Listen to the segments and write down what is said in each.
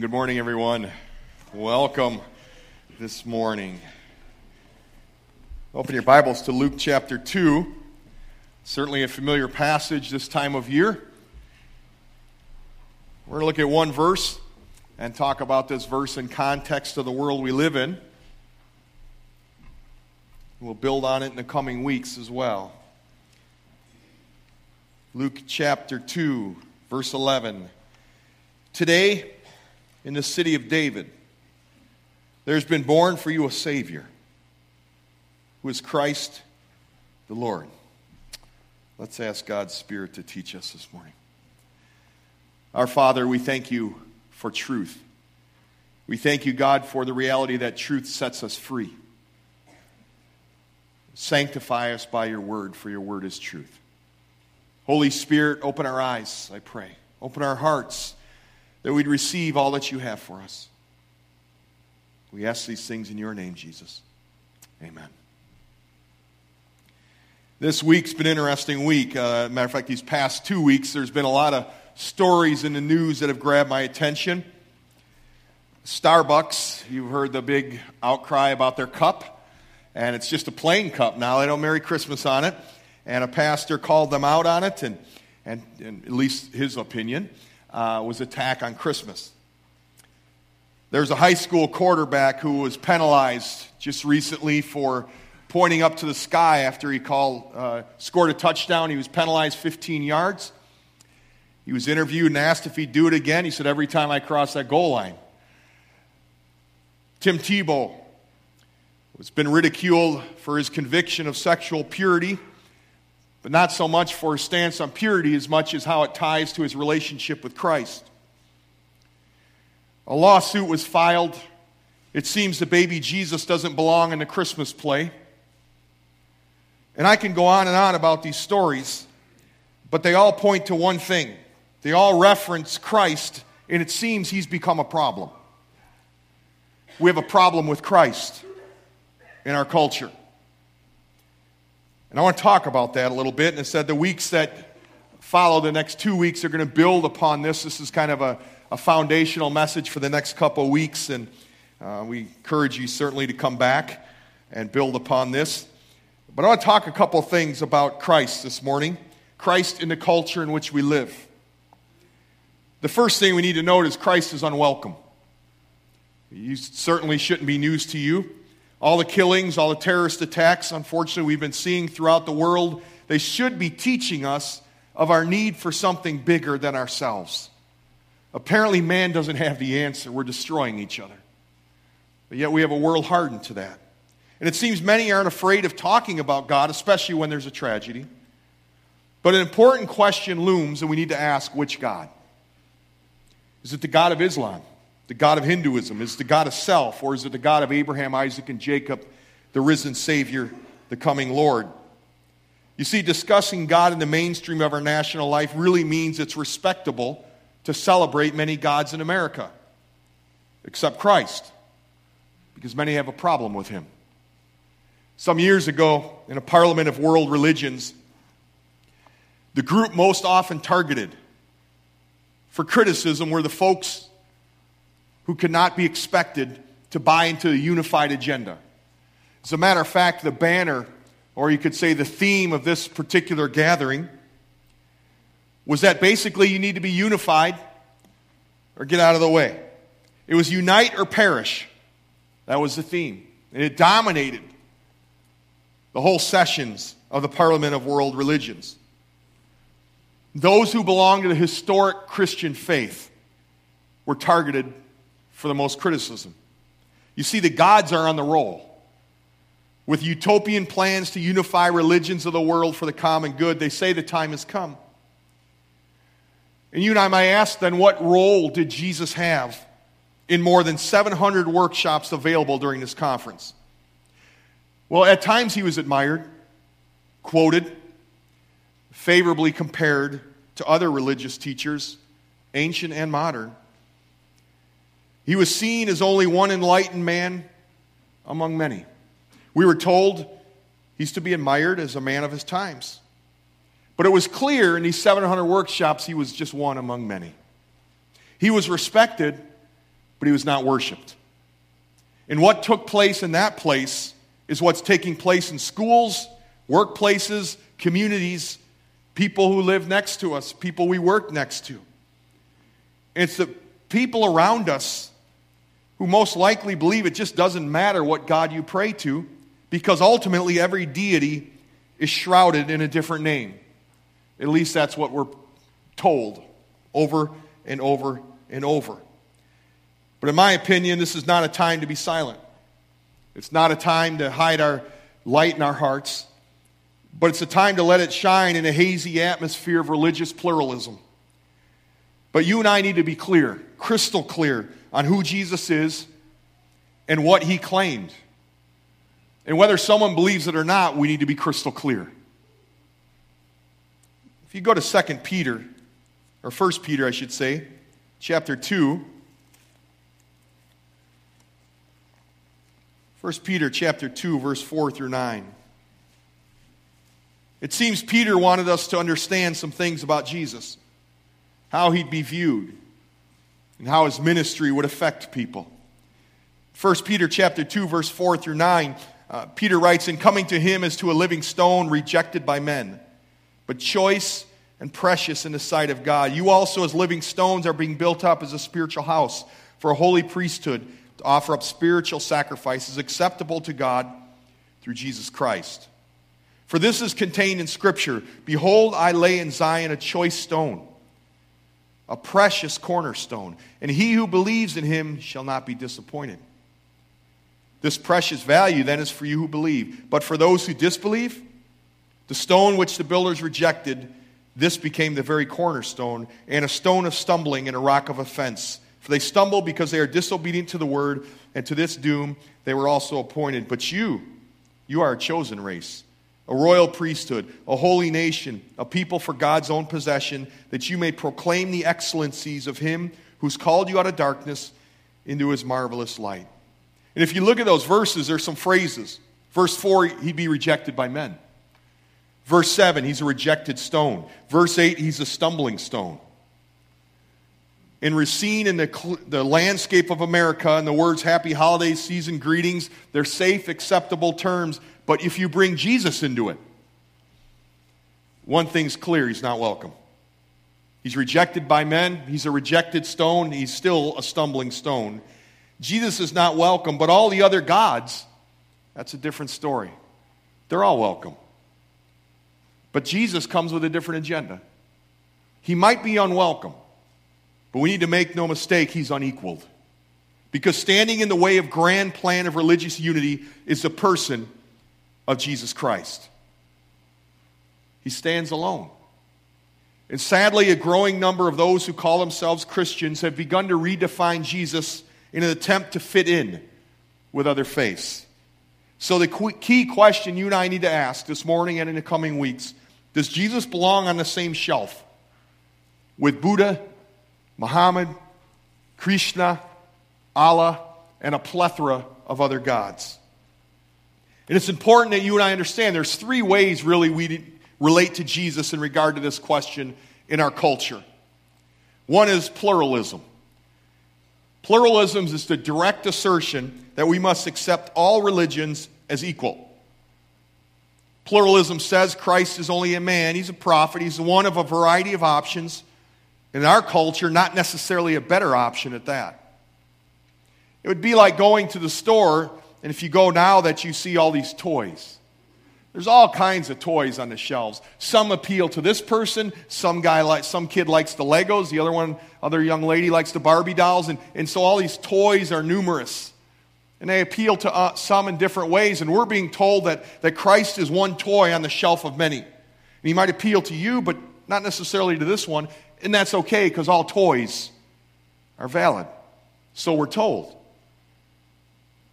Good morning, everyone. Welcome this morning. Open your Bibles to Luke chapter 2. Certainly a familiar passage this time of year. We're going to look at one verse and talk about this verse in context of the world we live in. We'll build on it in the coming weeks as well. Luke chapter 2, verse 11. Today, in the city of David, there's been born for you a Savior, who is Christ the Lord. Let's ask God's Spirit to teach us this morning. Our Father, we thank you for truth. We thank you, God, for the reality that truth sets us free. Sanctify us by your word, for your word is truth. Holy Spirit, open our eyes, I pray. Open our hearts that we'd receive all that you have for us. We ask these things in your name, Jesus. Amen. This week's been an interesting week. Uh, matter of fact, these past two weeks, there's been a lot of stories in the news that have grabbed my attention. Starbucks, you've heard the big outcry about their cup, and it's just a plain cup now. They don't Merry Christmas on it. And a pastor called them out on it, and, and, and at least his opinion uh, was attack on Christmas. There's a high school quarterback who was penalized just recently for pointing up to the sky after he called, uh, scored a touchdown. He was penalized 15 yards. He was interviewed and asked if he'd do it again. He said, Every time I cross that goal line. Tim Tebow has been ridiculed for his conviction of sexual purity but not so much for his stance on purity as much as how it ties to his relationship with Christ. A lawsuit was filed. It seems the baby Jesus doesn't belong in the Christmas play. And I can go on and on about these stories, but they all point to one thing. They all reference Christ, and it seems he's become a problem. We have a problem with Christ in our culture. And I want to talk about that a little bit. And it said the weeks that follow, the next two weeks, are going to build upon this. This is kind of a, a foundational message for the next couple of weeks. And uh, we encourage you certainly to come back and build upon this. But I want to talk a couple of things about Christ this morning Christ in the culture in which we live. The first thing we need to note is Christ is unwelcome. You certainly shouldn't be news to you. All the killings, all the terrorist attacks, unfortunately, we've been seeing throughout the world, they should be teaching us of our need for something bigger than ourselves. Apparently, man doesn't have the answer. We're destroying each other. But yet, we have a world hardened to that. And it seems many aren't afraid of talking about God, especially when there's a tragedy. But an important question looms, and we need to ask which God? Is it the God of Islam? The God of Hinduism? Is the God of self, or is it the God of Abraham, Isaac, and Jacob, the risen Savior, the coming Lord? You see, discussing God in the mainstream of our national life really means it's respectable to celebrate many gods in America, except Christ, because many have a problem with him. Some years ago, in a parliament of world religions, the group most often targeted for criticism were the folks who could not be expected to buy into a unified agenda. As a matter of fact, the banner, or you could say the theme of this particular gathering, was that basically you need to be unified or get out of the way. It was unite or perish. That was the theme. And it dominated the whole sessions of the Parliament of World Religions. Those who belonged to the historic Christian faith were targeted for the most criticism. You see, the gods are on the roll. With utopian plans to unify religions of the world for the common good, they say the time has come. And you and I might ask then, what role did Jesus have in more than 700 workshops available during this conference? Well, at times he was admired, quoted, favorably compared to other religious teachers, ancient and modern. He was seen as only one enlightened man among many. We were told he's to be admired as a man of his times. But it was clear in these 700 workshops he was just one among many. He was respected but he was not worshiped. And what took place in that place is what's taking place in schools, workplaces, communities, people who live next to us, people we work next to. It's the people around us who most likely believe it just doesn't matter what God you pray to because ultimately every deity is shrouded in a different name. At least that's what we're told over and over and over. But in my opinion, this is not a time to be silent. It's not a time to hide our light in our hearts, but it's a time to let it shine in a hazy atmosphere of religious pluralism. But you and I need to be clear, crystal clear, on who Jesus is and what he claimed. And whether someone believes it or not, we need to be crystal clear. If you go to 2 Peter, or 1 Peter, I should say, chapter 2, 1 Peter chapter 2 verse 4 through 9. It seems Peter wanted us to understand some things about Jesus, how he'd be viewed, and how his ministry would affect people. 1 Peter chapter 2 verse 4 through 9, uh, Peter writes, "In coming to him as to a living stone rejected by men, but choice and precious in the sight of God. You also as living stones are being built up as a spiritual house for a holy priesthood." to offer up spiritual sacrifices acceptable to God through Jesus Christ. For this is contained in Scripture Behold, I lay in Zion a choice stone, a precious cornerstone, and he who believes in him shall not be disappointed. This precious value then is for you who believe. But for those who disbelieve, the stone which the builders rejected, this became the very cornerstone, and a stone of stumbling and a rock of offense. For they stumble because they are disobedient to the word, and to this doom they were also appointed. But you, you are a chosen race, a royal priesthood, a holy nation, a people for God's own possession, that you may proclaim the excellencies of him who's called you out of darkness into his marvelous light. And if you look at those verses, there's some phrases. Verse 4, he'd be rejected by men. Verse 7, he's a rejected stone. Verse 8, he's a stumbling stone and Racine in the, the landscape of America and the words happy holiday season greetings, they're safe, acceptable terms. But if you bring Jesus into it, one thing's clear he's not welcome. He's rejected by men, he's a rejected stone, he's still a stumbling stone. Jesus is not welcome, but all the other gods, that's a different story. They're all welcome. But Jesus comes with a different agenda. He might be unwelcome. But we need to make no mistake, he's unequaled. Because standing in the way of grand plan of religious unity is a person of Jesus Christ. He stands alone. And sadly, a growing number of those who call themselves Christians have begun to redefine Jesus in an attempt to fit in with other faiths. So, the key question you and I need to ask this morning and in the coming weeks does Jesus belong on the same shelf with Buddha Muhammad, Krishna, Allah, and a plethora of other gods. And it's important that you and I understand there's three ways really we relate to Jesus in regard to this question in our culture. One is pluralism. Pluralism is the direct assertion that we must accept all religions as equal. Pluralism says Christ is only a man, he's a prophet, he's one of a variety of options in our culture, not necessarily a better option at that. It would be like going to the store, and if you go now that you see all these toys. There's all kinds of toys on the shelves. Some appeal to this person. Some guy like some kid likes the Legos. The other one, other young lady likes the Barbie dolls, and, and so all these toys are numerous. And they appeal to uh, some in different ways. And we're being told that, that Christ is one toy on the shelf of many. And he might appeal to you, but not necessarily to this one. And that's okay because all toys are valid. So we're told.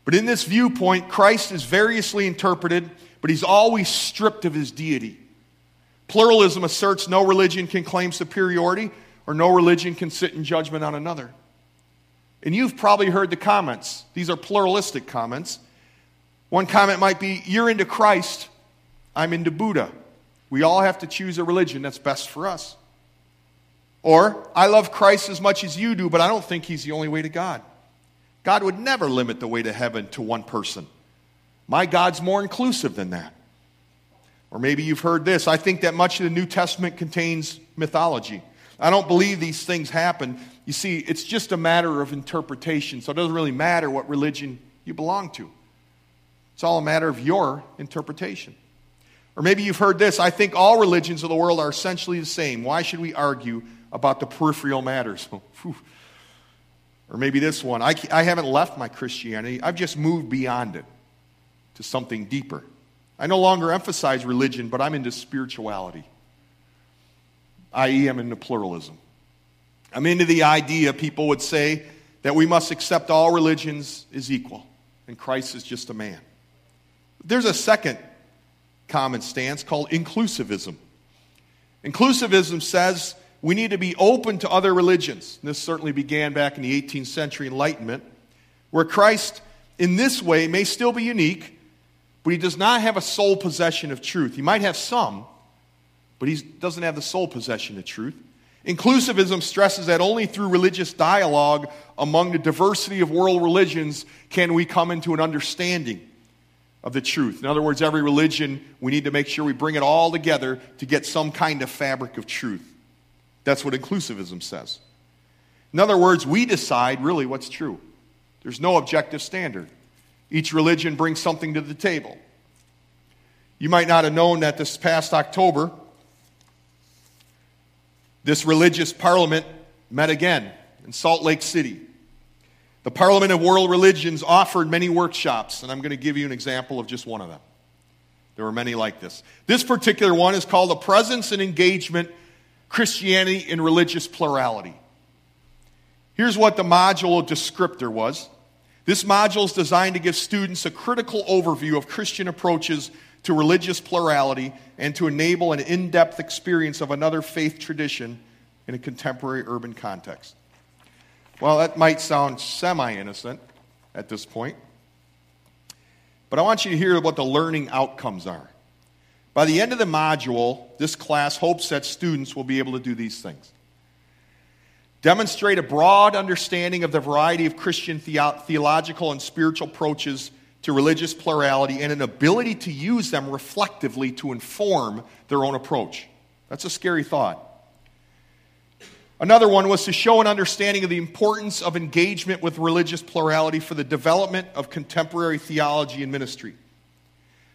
But in this viewpoint, Christ is variously interpreted, but he's always stripped of his deity. Pluralism asserts no religion can claim superiority or no religion can sit in judgment on another. And you've probably heard the comments. These are pluralistic comments. One comment might be You're into Christ, I'm into Buddha. We all have to choose a religion that's best for us. Or, I love Christ as much as you do, but I don't think he's the only way to God. God would never limit the way to heaven to one person. My God's more inclusive than that. Or maybe you've heard this. I think that much of the New Testament contains mythology. I don't believe these things happen. You see, it's just a matter of interpretation, so it doesn't really matter what religion you belong to. It's all a matter of your interpretation. Or maybe you've heard this I think all religions of the world are essentially the same. Why should we argue about the peripheral matters? or maybe this one I, I haven't left my Christianity, I've just moved beyond it to something deeper. I no longer emphasize religion, but I'm into spirituality, i.e., I'm into pluralism. I'm into the idea, people would say, that we must accept all religions as equal, and Christ is just a man. There's a second common stance called inclusivism. Inclusivism says we need to be open to other religions. This certainly began back in the 18th century Enlightenment, where Christ, in this way, may still be unique, but he does not have a sole possession of truth. He might have some, but he doesn't have the sole possession of truth. Inclusivism stresses that only through religious dialogue among the diversity of world religions can we come into an understanding of the truth. In other words, every religion, we need to make sure we bring it all together to get some kind of fabric of truth. That's what inclusivism says. In other words, we decide really what's true. There's no objective standard. Each religion brings something to the table. You might not have known that this past October, this religious parliament met again in Salt Lake City. The Parliament of World Religions offered many workshops, and I'm going to give you an example of just one of them. There were many like this. This particular one is called The Presence and Engagement Christianity and Religious Plurality. Here's what the module descriptor was. This module is designed to give students a critical overview of Christian approaches to religious plurality and to enable an in depth experience of another faith tradition in a contemporary urban context. Well, that might sound semi innocent at this point, but I want you to hear what the learning outcomes are. By the end of the module, this class hopes that students will be able to do these things demonstrate a broad understanding of the variety of Christian the- theological and spiritual approaches to religious plurality and an ability to use them reflectively to inform their own approach. That's a scary thought. Another one was to show an understanding of the importance of engagement with religious plurality for the development of contemporary theology and ministry.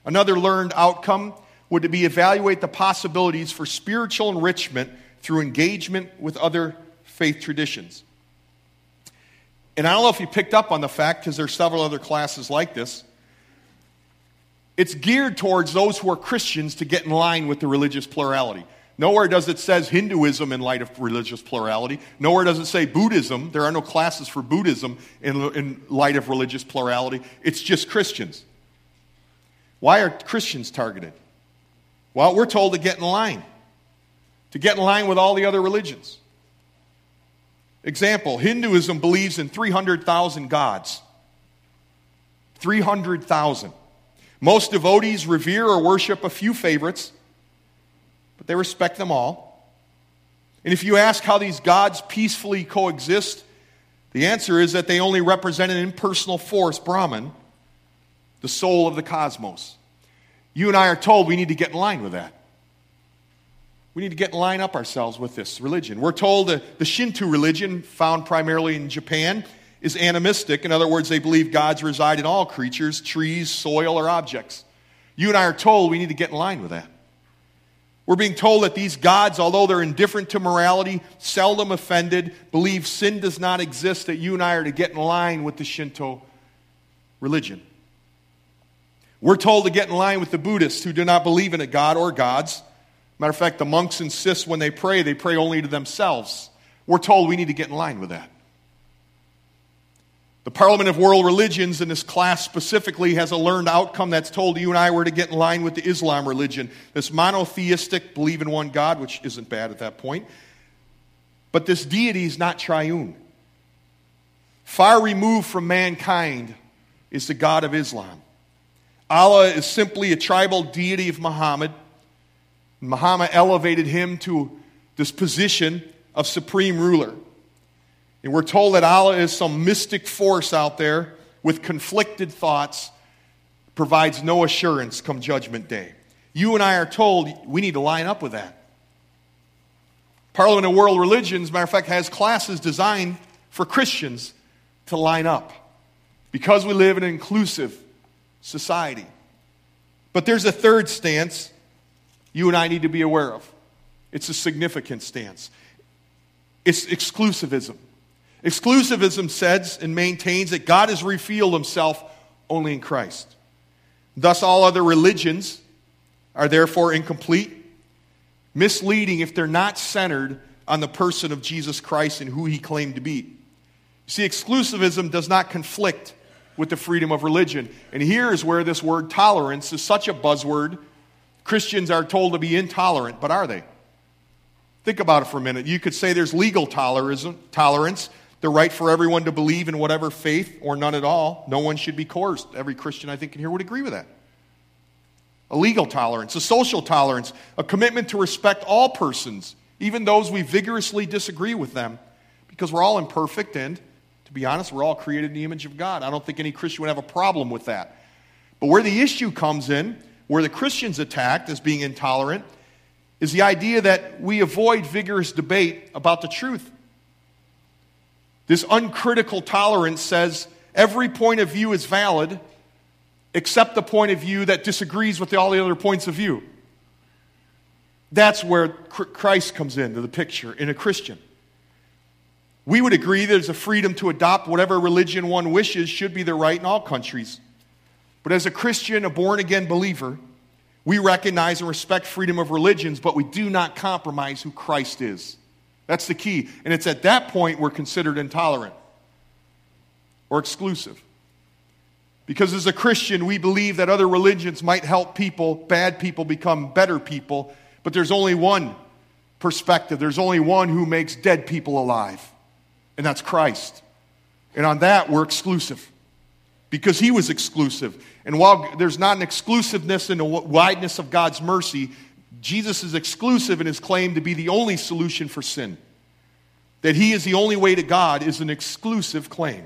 Another learned outcome would to be evaluate the possibilities for spiritual enrichment through engagement with other faith traditions. And I don't know if you picked up on the fact, because there's several other classes like this. It's geared towards those who are Christians to get in line with the religious plurality. Nowhere does it says Hinduism in light of religious plurality. Nowhere does it say Buddhism. There are no classes for Buddhism in, in light of religious plurality. It's just Christians. Why are Christians targeted? Well, we're told to get in line, to get in line with all the other religions. Example Hinduism believes in 300,000 gods. 300,000. Most devotees revere or worship a few favorites, but they respect them all. And if you ask how these gods peacefully coexist, the answer is that they only represent an impersonal force, Brahman, the soul of the cosmos. You and I are told we need to get in line with that. We need to get in line up ourselves with this religion. We're told the Shinto religion, found primarily in Japan, is animistic. In other words, they believe gods reside in all creatures, trees, soil, or objects. You and I are told we need to get in line with that. We're being told that these gods, although they're indifferent to morality, seldom offended, believe sin does not exist, that you and I are to get in line with the Shinto religion. We're told to get in line with the Buddhists who do not believe in a God or gods. Matter of fact, the monks insist when they pray, they pray only to themselves. We're told we need to get in line with that. The Parliament of World Religions in this class specifically has a learned outcome that's told you and I were to get in line with the Islam religion. This monotheistic, believe in one God, which isn't bad at that point. But this deity is not triune. Far removed from mankind is the God of Islam. Allah is simply a tribal deity of Muhammad Muhammad elevated him to this position of supreme ruler. And we're told that Allah is some mystic force out there with conflicted thoughts, provides no assurance come Judgment Day. You and I are told we need to line up with that. Parliament of World Religions, matter of fact, has classes designed for Christians to line up because we live in an inclusive society. But there's a third stance you and I need to be aware of. It's a significant stance. It's exclusivism. Exclusivism says and maintains that God has revealed himself only in Christ. Thus, all other religions are therefore incomplete, misleading if they're not centered on the person of Jesus Christ and who he claimed to be. See, exclusivism does not conflict with the freedom of religion. And here is where this word tolerance is such a buzzword. Christians are told to be intolerant, but are they? Think about it for a minute. You could say there's legal tolerance, the right for everyone to believe in whatever faith or none at all. No one should be coerced. Every Christian I think in here would agree with that. A legal tolerance, a social tolerance, a commitment to respect all persons, even those we vigorously disagree with them, because we're all imperfect and, to be honest, we're all created in the image of God. I don't think any Christian would have a problem with that. But where the issue comes in, where the Christians attacked as being intolerant, is the idea that we avoid vigorous debate about the truth. This uncritical tolerance says every point of view is valid except the point of view that disagrees with all the other points of view. That's where Christ comes into the picture in a Christian. We would agree that there's a freedom to adopt whatever religion one wishes should be the right in all countries. But as a Christian, a born again believer, we recognize and respect freedom of religions, but we do not compromise who Christ is. That's the key. And it's at that point we're considered intolerant or exclusive. Because as a Christian, we believe that other religions might help people, bad people, become better people, but there's only one perspective. There's only one who makes dead people alive, and that's Christ. And on that, we're exclusive because he was exclusive. And while there's not an exclusiveness in the wideness of God's mercy, Jesus is exclusive in his claim to be the only solution for sin. That he is the only way to God is an exclusive claim.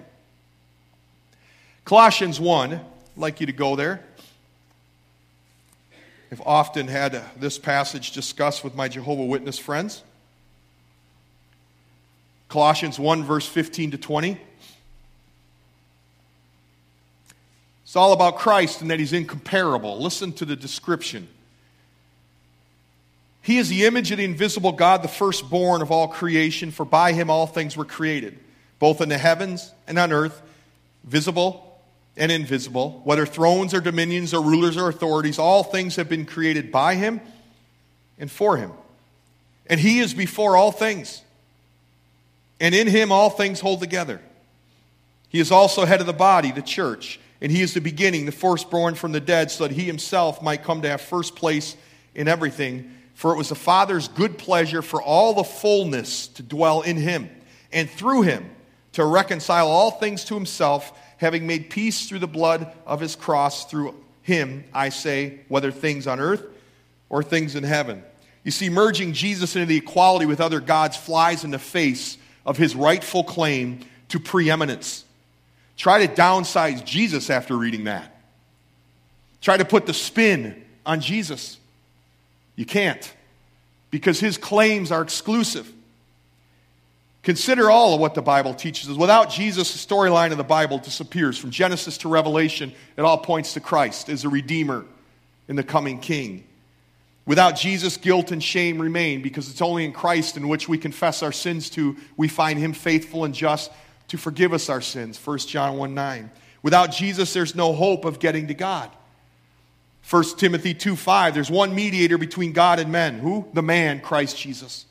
Colossians 1, I'd like you to go there. I've often had this passage discussed with my Jehovah Witness friends. Colossians 1, verse 15 to 20. It's all about Christ and that he's incomparable. Listen to the description. He is the image of the invisible God, the firstborn of all creation, for by him all things were created, both in the heavens and on earth, visible and invisible, whether thrones or dominions or rulers or authorities, all things have been created by him and for him. And he is before all things. And in him all things hold together. He is also head of the body, the church, and he is the beginning, the firstborn from the dead, so that he himself might come to have first place in everything. For it was the Father's good pleasure for all the fullness to dwell in him, and through him to reconcile all things to himself, having made peace through the blood of his cross. Through him, I say, whether things on earth or things in heaven. You see, merging Jesus into the equality with other gods flies in the face of his rightful claim to preeminence. Try to downsize Jesus after reading that. Try to put the spin on Jesus. You can't because his claims are exclusive. Consider all of what the Bible teaches us. Without Jesus, the storyline of the Bible disappears. From Genesis to Revelation, it all points to Christ as a Redeemer and the coming King. Without Jesus, guilt and shame remain because it's only in Christ in which we confess our sins to, we find him faithful and just to forgive us our sins. 1 John 1 9. Without Jesus, there's no hope of getting to God. 1 Timothy 2 5, there's one mediator between God and men. Who? The man, Christ Jesus.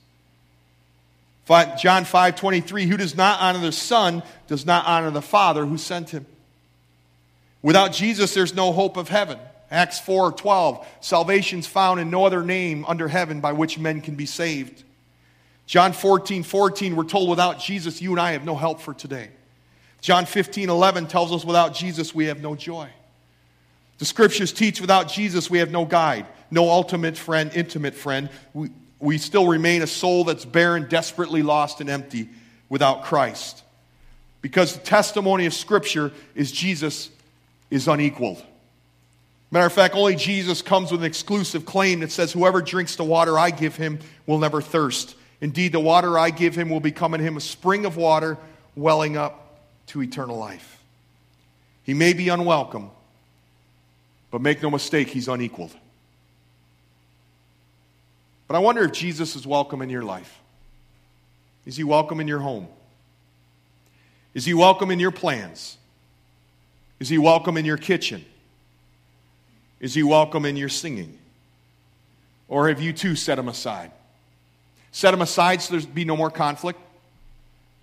John 5 23, who does not honor the Son does not honor the Father who sent him. Without Jesus, there's no hope of heaven. Acts 4 12, salvation's found in no other name under heaven by which men can be saved. John 14 14, we're told without Jesus, you and I have no help for today. John 15 11 tells us without Jesus, we have no joy. The scriptures teach without Jesus, we have no guide, no ultimate friend, intimate friend. We, we still remain a soul that's barren, desperately lost, and empty. without Christ. Because the testimony of Scripture is Jesus is unequaled. Matter of fact, only Jesus comes with an exclusive claim that says, Whoever drinks the water I give him will never thirst. Indeed, the water I give him will become in him a spring of water welling up to eternal life. He may be unwelcome, but make no mistake, he's unequaled. But I wonder if Jesus is welcome in your life. Is he welcome in your home? Is he welcome in your plans? Is he welcome in your kitchen? Is he welcome in your singing? Or have you too set him aside? Set him aside so there's be no more conflict?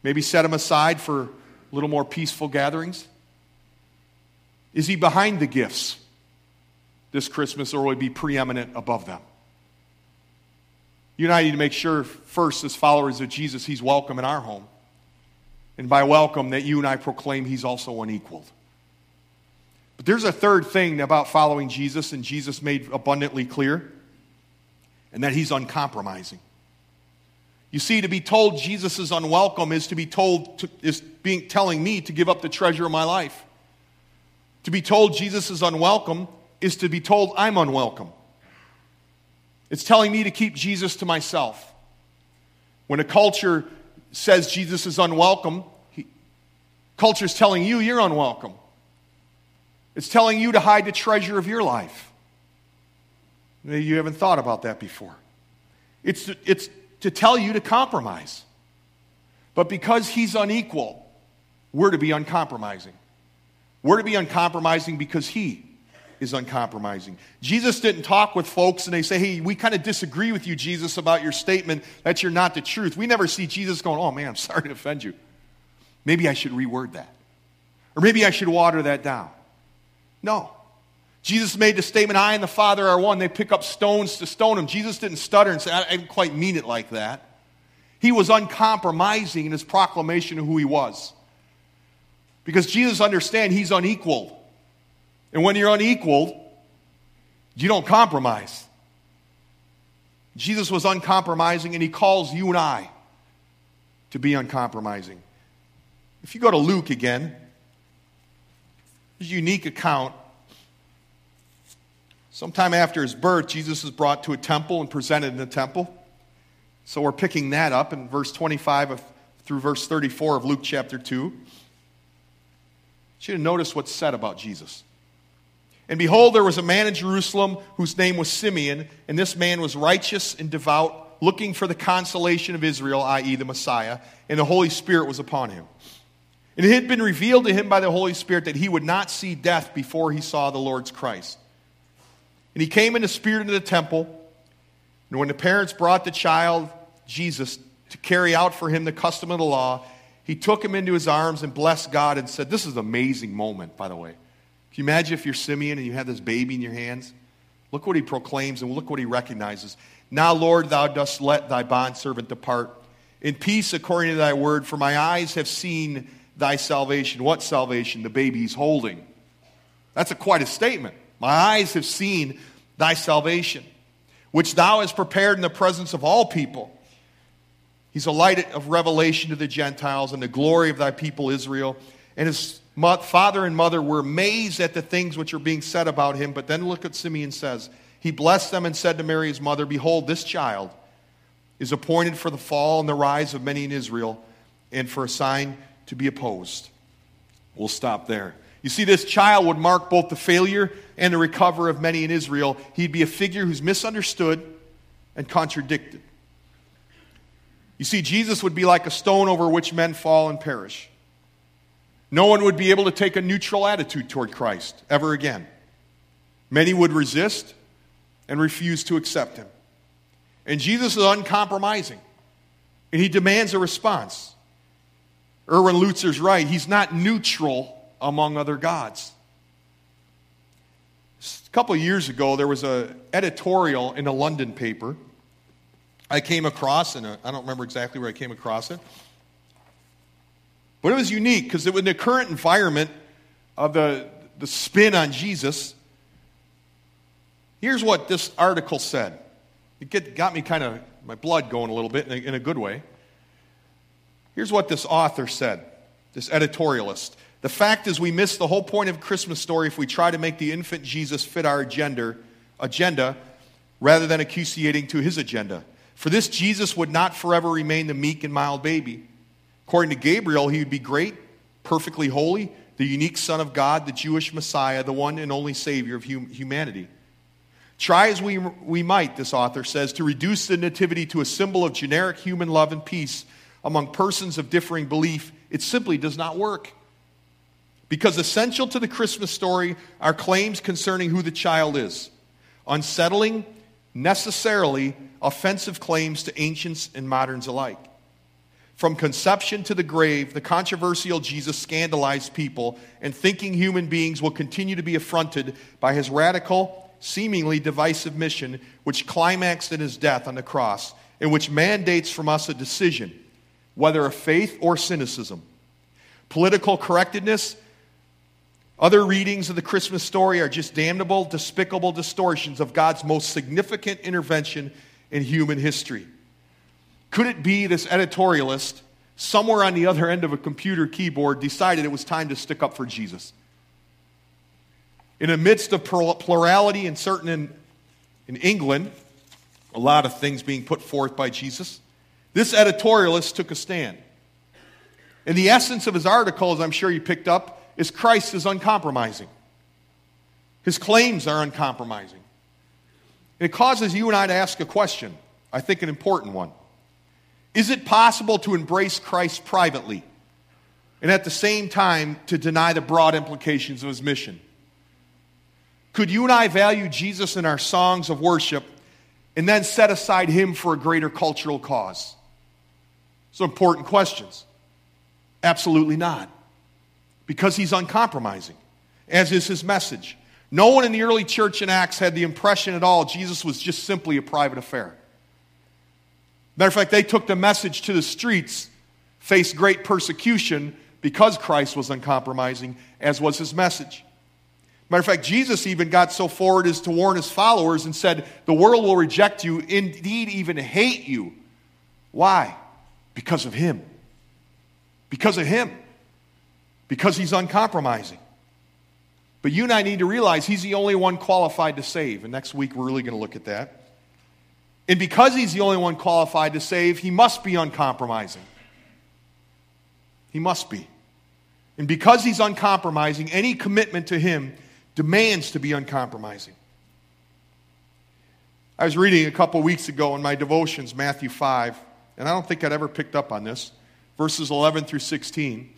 Maybe set him aside for a little more peaceful gatherings? Is he behind the gifts this Christmas or will he be preeminent above them? You and I need to make sure, first, as followers of Jesus, he's welcome in our home. And by welcome, that you and I proclaim he's also unequaled. But there's a third thing about following Jesus, and Jesus made abundantly clear, and that he's uncompromising. You see, to be told Jesus is unwelcome is to be told, to, is being, telling me to give up the treasure of my life. To be told Jesus is unwelcome is to be told I'm unwelcome. It's telling me to keep Jesus to myself. When a culture says Jesus is unwelcome, culture is telling you you're unwelcome. It's telling you to hide the treasure of your life. Maybe you haven't thought about that before. It's, it's to tell you to compromise. But because he's unequal, we're to be uncompromising. We're to be uncompromising because he is uncompromising. Jesus didn't talk with folks and they say, hey, we kind of disagree with you, Jesus, about your statement that you're not the truth. We never see Jesus going, oh man, I'm sorry to offend you. Maybe I should reword that. Or maybe I should water that down. No. Jesus made the statement, I and the Father are one. They pick up stones to stone him. Jesus didn't stutter and say, I didn't quite mean it like that. He was uncompromising in his proclamation of who he was. Because Jesus understands he's unequaled. And when you're unequaled, you don't compromise. Jesus was uncompromising, and he calls you and I to be uncompromising. If you go to Luke again, unique account. Sometime after his birth, Jesus is brought to a temple and presented in the temple. So we're picking that up in verse 25 of, through verse 34 of Luke chapter 2. You should notice what's said about Jesus. And behold, there was a man in Jerusalem whose name was Simeon, and this man was righteous and devout, looking for the consolation of Israel, i.e., the Messiah, and the Holy Spirit was upon him. And it had been revealed to him by the Holy Spirit that he would not see death before he saw the Lord's Christ. And he came in the spirit into the temple, and when the parents brought the child, Jesus, to carry out for him the custom of the law, he took him into his arms and blessed God and said, This is an amazing moment, by the way. Can you imagine if you're Simeon and you have this baby in your hands? Look what he proclaims and look what he recognizes. Now, Lord, thou dost let thy bondservant depart in peace according to thy word, for my eyes have seen thy salvation. What salvation? The baby he's holding. That's a, quite a statement. My eyes have seen thy salvation, which thou hast prepared in the presence of all people. He's a light of revelation to the Gentiles and the glory of thy people Israel. And his father and mother were amazed at the things which are being said about him. But then look what Simeon says. He blessed them and said to Mary, his mother, Behold, this child is appointed for the fall and the rise of many in Israel, and for a sign to be opposed. We'll stop there. You see, this child would mark both the failure and the recover of many in Israel. He'd be a figure who's misunderstood and contradicted. You see, Jesus would be like a stone over which men fall and perish. No one would be able to take a neutral attitude toward Christ ever again. Many would resist and refuse to accept him. And Jesus is uncompromising, and he demands a response. Erwin Lutzer's right. He's not neutral among other gods. A couple years ago, there was an editorial in a London paper I came across, and I don't remember exactly where I came across it. But it was unique because it was in the current environment of the, the spin on Jesus, here's what this article said. It get, got me kind of, my blood going a little bit in a, in a good way. Here's what this author said, this editorialist. The fact is, we miss the whole point of Christmas story if we try to make the infant Jesus fit our agenda, agenda rather than accusing to his agenda. For this, Jesus would not forever remain the meek and mild baby. According to Gabriel, he would be great, perfectly holy, the unique Son of God, the Jewish Messiah, the one and only Savior of hum- humanity. Try as we, we might, this author says, to reduce the Nativity to a symbol of generic human love and peace among persons of differing belief, it simply does not work. Because essential to the Christmas story are claims concerning who the child is. Unsettling, necessarily offensive claims to ancients and moderns alike. From conception to the grave, the controversial Jesus scandalized people, and thinking human beings will continue to be affronted by his radical, seemingly divisive mission, which climaxed in his death on the cross, and which mandates from us a decision, whether of faith or cynicism. Political correctness other readings of the Christmas story are just damnable, despicable distortions of God's most significant intervention in human history. Could it be this editorialist, somewhere on the other end of a computer keyboard, decided it was time to stick up for Jesus? In the midst of plurality and certain in, in England, a lot of things being put forth by Jesus, this editorialist took a stand. And the essence of his article, as I'm sure you picked up, is Christ is uncompromising. His claims are uncompromising. And It causes you and I to ask a question, I think an important one. Is it possible to embrace Christ privately and at the same time to deny the broad implications of his mission? Could you and I value Jesus in our songs of worship and then set aside him for a greater cultural cause? Some important questions. Absolutely not because he's uncompromising, as is his message. No one in the early church in Acts had the impression at all Jesus was just simply a private affair. Matter of fact, they took the message to the streets, faced great persecution because Christ was uncompromising, as was his message. Matter of fact, Jesus even got so forward as to warn his followers and said, The world will reject you, indeed, even hate you. Why? Because of him. Because of him because he's uncompromising. But you and I need to realize he's the only one qualified to save. And next week we're really going to look at that. And because he's the only one qualified to save, he must be uncompromising. He must be. And because he's uncompromising, any commitment to him demands to be uncompromising. I was reading a couple weeks ago in my devotions, Matthew 5, and I don't think I'd ever picked up on this, verses 11 through 16.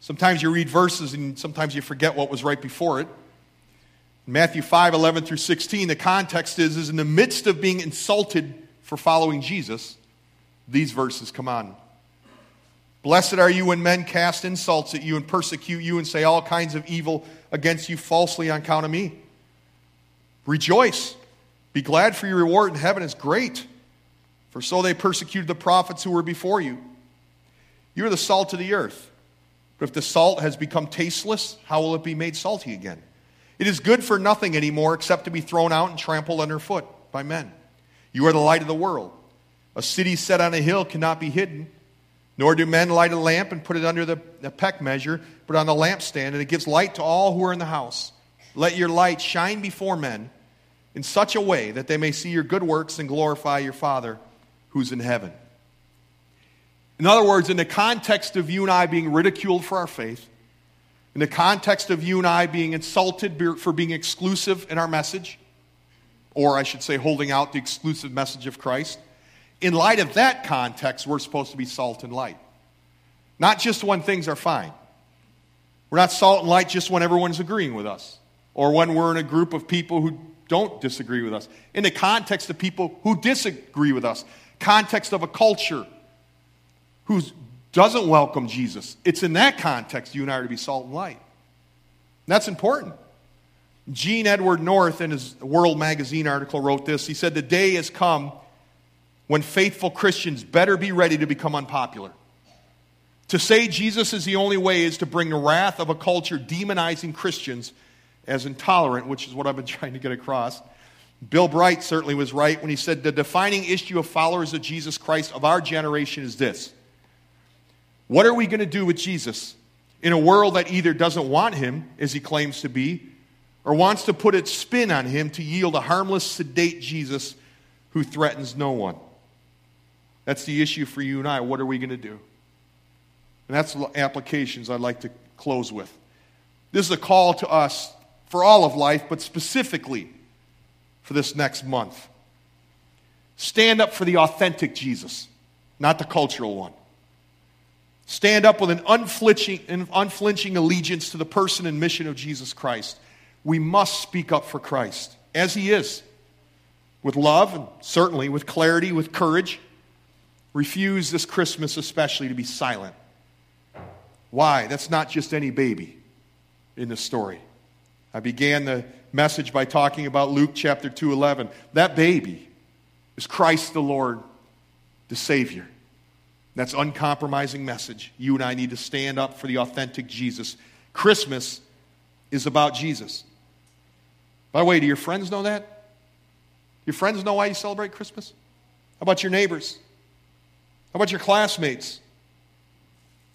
Sometimes you read verses and sometimes you forget what was right before it. In Matthew 5 11 through 16, the context is, is in the midst of being insulted for following Jesus, these verses come on. Blessed are you when men cast insults at you and persecute you and say all kinds of evil against you falsely on account of me. Rejoice. Be glad for your reward in heaven is great. For so they persecuted the prophets who were before you. You are the salt of the earth. But if the salt has become tasteless, how will it be made salty again? It is good for nothing anymore except to be thrown out and trampled underfoot by men. You are the light of the world. A city set on a hill cannot be hidden, nor do men light a lamp and put it under the, the peck measure, but on the lampstand, and it gives light to all who are in the house. Let your light shine before men in such a way that they may see your good works and glorify your Father who's in heaven. In other words, in the context of you and I being ridiculed for our faith, in the context of you and I being insulted for being exclusive in our message, or I should say, holding out the exclusive message of Christ, in light of that context, we're supposed to be salt and light. Not just when things are fine. We're not salt and light just when everyone's agreeing with us, or when we're in a group of people who don't disagree with us. In the context of people who disagree with us, context of a culture who doesn't welcome Jesus. It's in that context you and I are to be salt and light. And that's important. Gene Edward North, in his World Magazine article, wrote this. He said, The day has come when faithful Christians better be ready to become unpopular. To say Jesus is the only way is to bring the wrath of a culture demonizing Christians as intolerant, which is what I've been trying to get across, Bill Bright certainly was right when he said the defining issue of followers of Jesus Christ of our generation is this What are we going to do with Jesus in a world that either doesn't want him, as he claims to be, or wants to put its spin on him to yield a harmless, sedate Jesus who threatens no one? That's the issue for you and I. What are we going to do? And that's the applications I'd like to close with. This is a call to us for all of life, but specifically for this next month. Stand up for the authentic Jesus, not the cultural one. Stand up with an unflinching, an unflinching allegiance to the person and mission of Jesus Christ. We must speak up for Christ as he is, with love and certainly with clarity, with courage. Refuse this Christmas, especially, to be silent. Why? That's not just any baby in the story. I began the message by talking about Luke chapter 2:11. That baby is Christ the Lord, the Savior. That's uncompromising message. You and I need to stand up for the authentic Jesus. Christmas is about Jesus. By the way, do your friends know that? Your friends know why you celebrate Christmas? How about your neighbors? How about your classmates?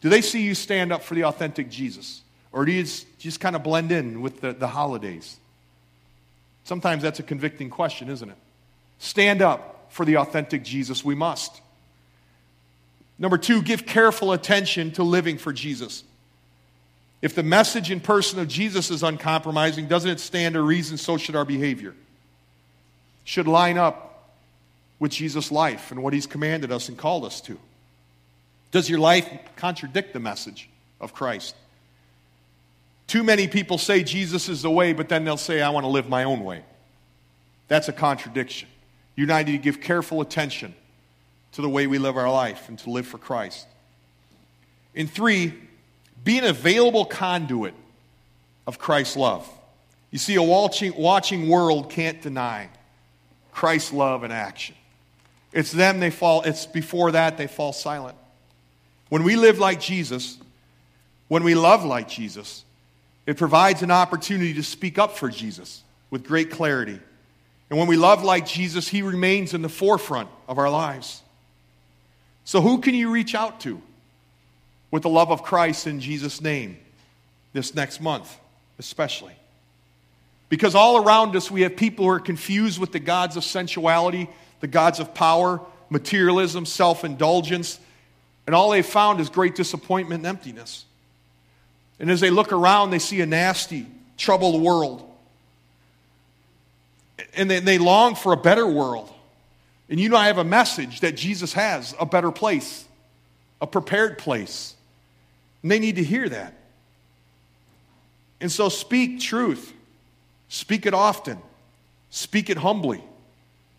Do they see you stand up for the authentic Jesus? Or do you just, just kind of blend in with the, the holidays? Sometimes that's a convicting question, isn't it? Stand up for the authentic Jesus. We must. Number two, give careful attention to living for Jesus. If the message and person of Jesus is uncompromising, doesn't it stand to reason so should our behavior? Should line up with Jesus' life and what he's commanded us and called us to. Does your life contradict the message of Christ? Too many people say Jesus is the way, but then they'll say, I want to live my own way. That's a contradiction. You and I need to give careful attention to the way we live our life and to live for Christ. In three, be an available conduit of Christ's love. You see, a watching, watching world can't deny Christ's love in action. It's them they fall, it's before that they fall silent. When we live like Jesus, when we love like Jesus, it provides an opportunity to speak up for Jesus with great clarity. And when we love like Jesus, he remains in the forefront of our lives. So, who can you reach out to with the love of Christ in Jesus' name this next month, especially? Because all around us, we have people who are confused with the gods of sensuality, the gods of power, materialism, self indulgence, and all they've found is great disappointment and emptiness. And as they look around, they see a nasty, troubled world. And they, they long for a better world. And you know, I have a message that Jesus has a better place, a prepared place. And they need to hear that. And so speak truth, speak it often, speak it humbly,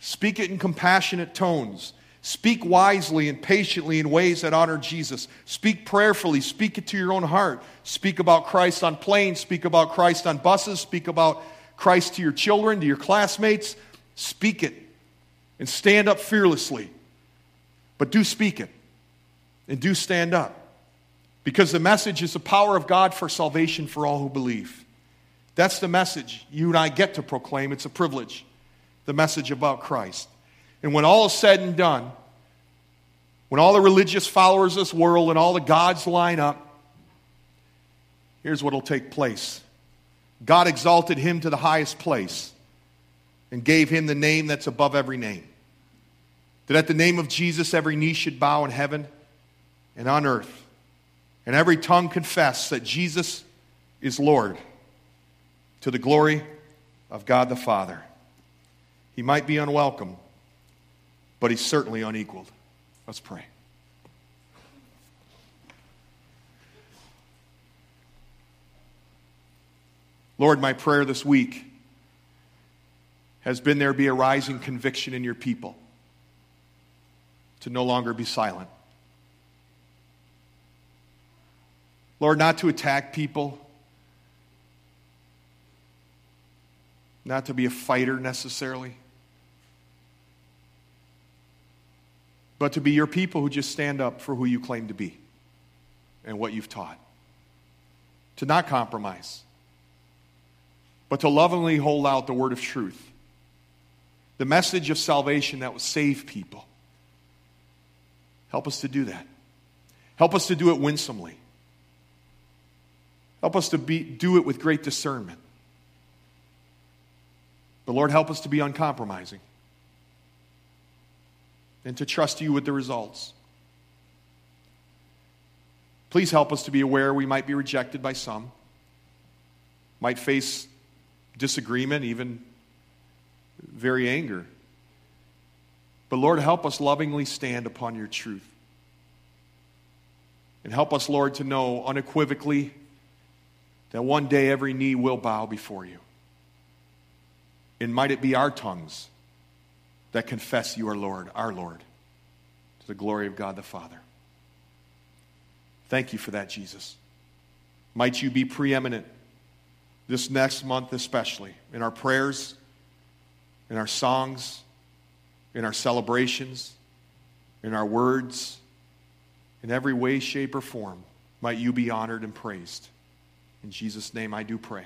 speak it in compassionate tones. Speak wisely and patiently in ways that honor Jesus. Speak prayerfully. Speak it to your own heart. Speak about Christ on planes. Speak about Christ on buses. Speak about Christ to your children, to your classmates. Speak it and stand up fearlessly. But do speak it and do stand up. Because the message is the power of God for salvation for all who believe. That's the message you and I get to proclaim. It's a privilege. The message about Christ. And when all is said and done, when all the religious followers of this world and all the gods line up, here's what will take place God exalted him to the highest place and gave him the name that's above every name. That at the name of Jesus, every knee should bow in heaven and on earth, and every tongue confess that Jesus is Lord to the glory of God the Father. He might be unwelcome but he's certainly unequaled. Let's pray. Lord, my prayer this week has been there be a rising conviction in your people to no longer be silent. Lord, not to attack people, not to be a fighter necessarily but to be your people who just stand up for who you claim to be and what you've taught. To not compromise, but to lovingly hold out the word of truth the message of salvation that will save people. Help us to do that. Help us to do it winsomely. Help us to be, do it with great discernment. But Lord, help us to be uncompromising and to trust you with the results. Please help us to be aware we might be rejected by some, might face disagreement, even very anger. But Lord, help us lovingly stand upon your truth. And help us, Lord, to know unequivocally that one day every knee will bow before you. And might it be our tongues that confess you are Lord, our Lord, to the glory of God the Father. Thank you for that, Jesus. Might you be preeminent this next month, especially in our prayers, in our songs, in our celebrations, in our words, in every way, shape, or form. Might you be honored and praised. In Jesus' name I do pray.